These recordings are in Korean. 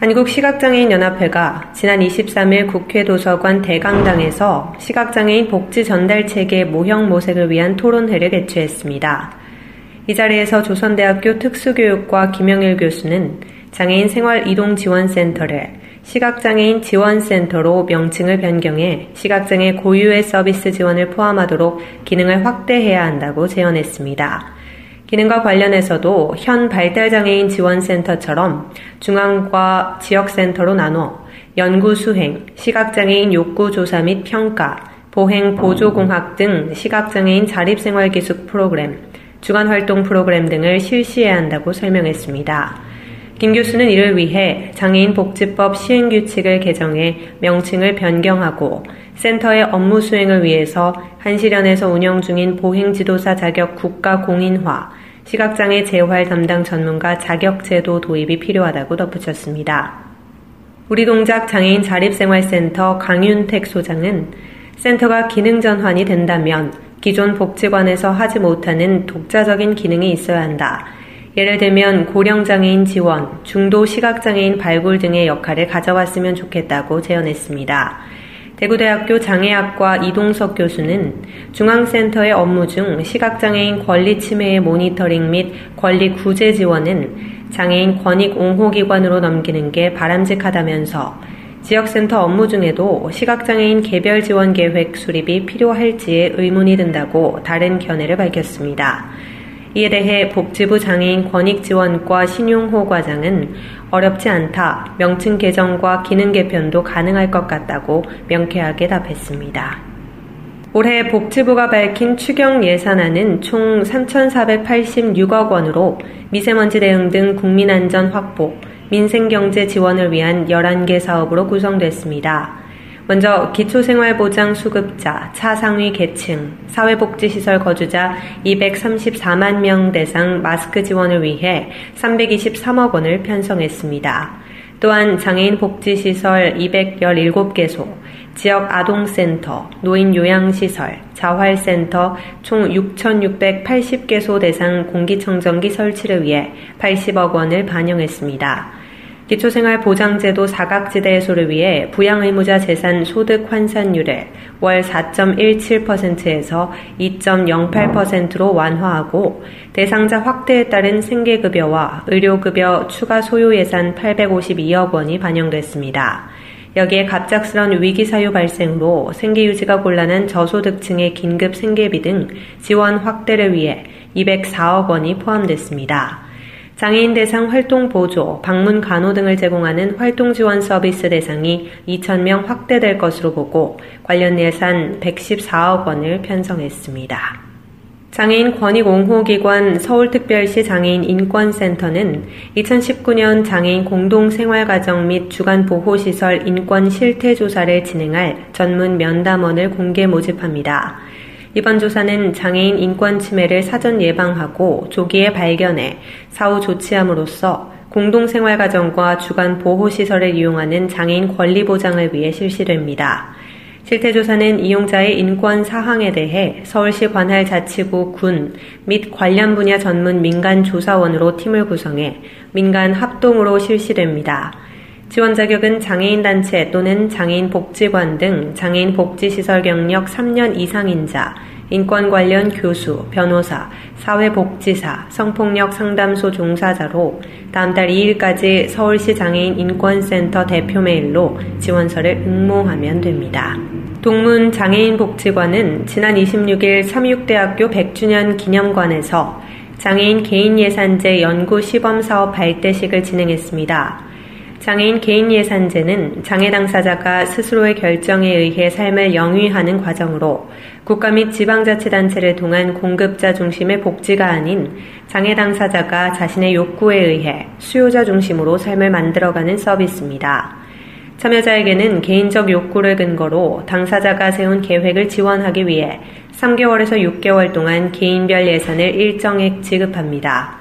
한국시각장애인연합회가 지난 23일 국회 도서관 대강당에서 시각장애인 복지 전달 체계 모형 모색을 위한 토론회를 개최했습니다. 이 자리에서 조선대학교 특수교육과 김영일 교수는 장애인 생활 이동 지원센터를 시각장애인 지원센터로 명칭을 변경해 시각장애 고유의 서비스 지원을 포함하도록 기능을 확대해야 한다고 제언했습니다. 기능과 관련해서도 현 발달장애인 지원센터처럼 중앙과 지역센터로 나눠 연구 수행, 시각장애인 욕구 조사 및 평가, 보행 보조공학 등 시각장애인 자립생활기숙 프로그램, 주간활동 프로그램 등을 실시해야 한다고 설명했습니다. 김 교수는 이를 위해 장애인 복지법 시행 규칙을 개정해 명칭을 변경하고 센터의 업무 수행을 위해서 한시련에서 운영 중인 보행 지도사 자격 국가 공인화, 시각장애 재활 담당 전문가 자격제도 도입이 필요하다고 덧붙였습니다. 우리 동작 장애인 자립생활센터 강윤택 소장은 센터가 기능 전환이 된다면 기존 복지관에서 하지 못하는 독자적인 기능이 있어야 한다. 예를 들면 고령장애인 지원, 중도 시각장애인 발굴 등의 역할을 가져왔으면 좋겠다고 제언했습니다. 대구대학교 장애학과 이동석 교수는 중앙센터의 업무 중 시각장애인 권리 침해의 모니터링 및 권리 구제 지원은 장애인 권익 옹호기관으로 넘기는 게 바람직하다면서 지역센터 업무 중에도 시각장애인 개별 지원 계획 수립이 필요할지에 의문이 든다고 다른 견해를 밝혔습니다. 이에 대해 복지부 장애인 권익지원과 신용호 과장은 어렵지 않다. 명칭 개정과 기능 개편도 가능할 것 같다고 명쾌하게 답했습니다. 올해 복지부가 밝힌 추경 예산안은 총 3,486억 원으로 미세먼지 대응 등 국민 안전 확보, 민생경제 지원을 위한 11개 사업으로 구성됐습니다. 먼저 기초생활보장 수급자, 차상위 계층, 사회복지시설 거주자 234만 명 대상 마스크 지원을 위해 323억 원을 편성했습니다. 또한 장애인 복지시설 217개소, 지역 아동센터, 노인 요양시설, 자활센터 총 6,680개소 대상 공기청정기 설치를 위해 80억 원을 반영했습니다. 기초생활보장제도 사각지대 해소를 위해 부양의무자 재산 소득 환산율을 월 4.17%에서 2.08%로 완화하고 대상자 확대에 따른 생계급여와 의료급여 추가 소요 예산 852억 원이 반영됐습니다. 여기에 갑작스런 위기 사유 발생으로 생계 유지가 곤란한 저소득층의 긴급 생계비 등 지원 확대를 위해 204억 원이 포함됐습니다. 장애인 대상 활동 보조, 방문 간호 등을 제공하는 활동 지원 서비스 대상이 2,000명 확대될 것으로 보고 관련 예산 114억 원을 편성했습니다. 장애인 권익옹호기관 서울특별시 장애인 인권센터는 2019년 장애인 공동생활가정 및 주간보호시설 인권 실태조사를 진행할 전문 면담원을 공개 모집합니다. 이번 조사는 장애인 인권 침해를 사전 예방하고 조기에 발견해 사후 조치함으로써 공동생활가정과 주간 보호시설을 이용하는 장애인 권리 보장을 위해 실시됩니다. 실태조사는 이용자의 인권 사항에 대해 서울시 관할 자치구 군 및 관련 분야 전문 민간 조사원으로 팀을 구성해 민간 합동으로 실시됩니다. 지원 자격은 장애인 단체 또는 장애인 복지관 등 장애인 복지 시설 경력 3년 이상인 자, 인권 관련 교수, 변호사, 사회복지사, 성폭력 상담소 종사자로 다음 달 2일까지 서울시 장애인 인권센터 대표 메일로 지원서를 응모하면 됩니다. 동문 장애인 복지관은 지난 26일 삼육대학교 100주년 기념관에서 장애인 개인 예산제 연구 시범 사업 발대식을 진행했습니다. 장애인 개인 예산제는 장애 당사자가 스스로의 결정에 의해 삶을 영위하는 과정으로 국가 및 지방자치단체를 통한 공급자 중심의 복지가 아닌 장애 당사자가 자신의 욕구에 의해 수요자 중심으로 삶을 만들어가는 서비스입니다. 참여자에게는 개인적 욕구를 근거로 당사자가 세운 계획을 지원하기 위해 3개월에서 6개월 동안 개인별 예산을 일정액 지급합니다.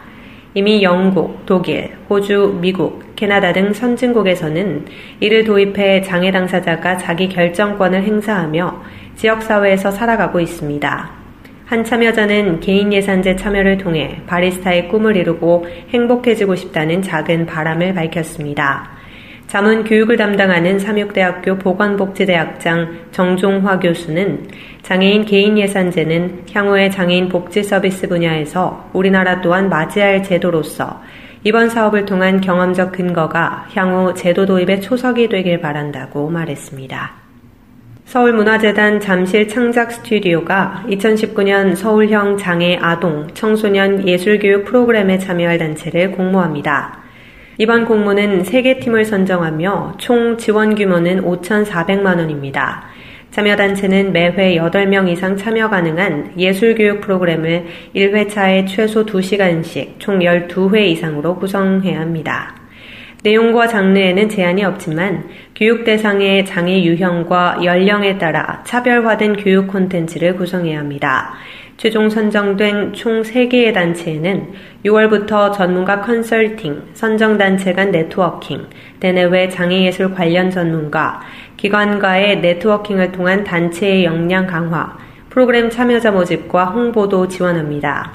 이미 영국, 독일, 호주, 미국, 캐나다 등 선진국에서는 이를 도입해 장애 당사자가 자기 결정권을 행사하며 지역사회에서 살아가고 있습니다. 한 참여자는 개인 예산제 참여를 통해 바리스타의 꿈을 이루고 행복해지고 싶다는 작은 바람을 밝혔습니다. 자문 교육을 담당하는 삼육대학교 보건복지대학장 정종화 교수는 장애인 개인 예산제는 향후의 장애인 복지 서비스 분야에서 우리나라 또한 맞이할 제도로서 이번 사업을 통한 경험적 근거가 향후 제도 도입의 초석이 되길 바란다고 말했습니다. 서울문화재단 잠실 창작 스튜디오가 2019년 서울형 장애 아동 청소년 예술교육 프로그램에 참여할 단체를 공모합니다. 이번 공모는 3개 팀을 선정하며 총 지원 규모는 5,400만 원입니다. 참여단체는 매회 8명 이상 참여 가능한 예술교육 프로그램을 1회차에 최소 2시간씩 총 12회 이상으로 구성해야 합니다. 내용과 장르에는 제한이 없지만 교육 대상의 장애 유형과 연령에 따라 차별화된 교육 콘텐츠를 구성해야 합니다. 최종 선정된 총 3개의 단체에는 6월부터 전문가 컨설팅, 선정단체 간 네트워킹, 대내외 장애예술 관련 전문가, 기관과의 네트워킹을 통한 단체의 역량 강화, 프로그램 참여자 모집과 홍보도 지원합니다.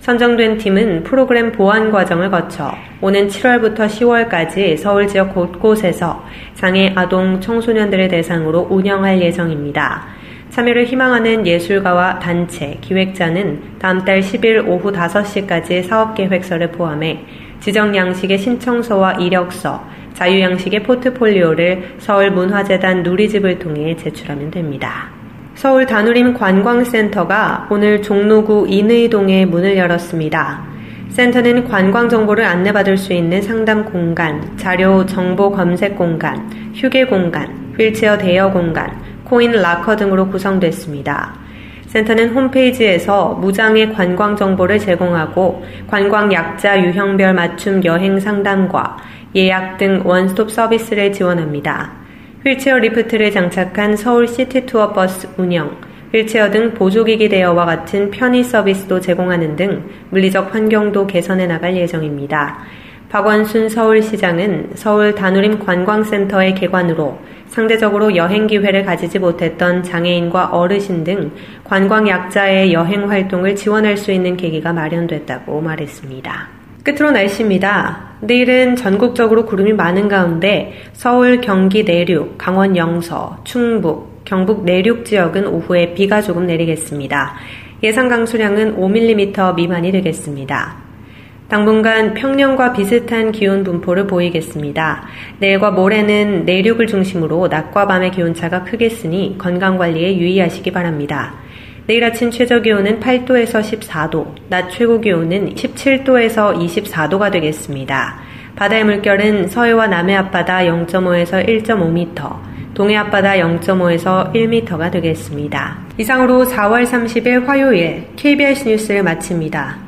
선정된 팀은 프로그램 보완 과정을 거쳐 오는 7월부터 10월까지 서울 지역 곳곳에서 장애 아동 청소년들을 대상으로 운영할 예정입니다. 참여를 희망하는 예술가와 단체, 기획자는 다음 달 10일 오후 5시까지 사업계획서를 포함해 지정 양식의 신청서와 이력서, 자유 양식의 포트폴리오를 서울문화재단 누리집을 통해 제출하면 됩니다. 서울 다누림 관광센터가 오늘 종로구 인의동에 문을 열었습니다. 센터는 관광 정보를 안내받을 수 있는 상담 공간, 자료 정보 검색 공간, 휴게 공간, 휠체어 대여 공간, 코인 라커 등으로 구성됐습니다. 센터는 홈페이지에서 무장의 관광 정보를 제공하고 관광 약자 유형별 맞춤 여행 상담과 예약 등 원스톱 서비스를 지원합니다. 휠체어 리프트를 장착한 서울 시티 투어 버스 운영, 휠체어 등 보조기기 대여와 같은 편의 서비스도 제공하는 등 물리적 환경도 개선해 나갈 예정입니다. 박원순 서울시장은 서울 다누림 관광센터의 개관으로 상대적으로 여행 기회를 가지지 못했던 장애인과 어르신 등 관광 약자의 여행 활동을 지원할 수 있는 계기가 마련됐다고 말했습니다. 끝으로 날씨입니다. 내일은 전국적으로 구름이 많은 가운데 서울, 경기 내륙, 강원 영서, 충북, 경북 내륙 지역은 오후에 비가 조금 내리겠습니다. 예상 강수량은 5mm 미만이 되겠습니다. 당분간 평년과 비슷한 기온 분포를 보이겠습니다. 내일과 모레는 내륙을 중심으로 낮과 밤의 기온차가 크겠으니 건강관리에 유의하시기 바랍니다. 내일 아침 최저 기온은 8도에서 14도, 낮 최고 기온은 17도에서 24도가 되겠습니다. 바다의 물결은 서해와 남해 앞바다 0.5에서 1.5m, 동해 앞바다 0.5에서 1m가 되겠습니다. 이상으로 4월 30일 화요일 KBS 뉴스를 마칩니다.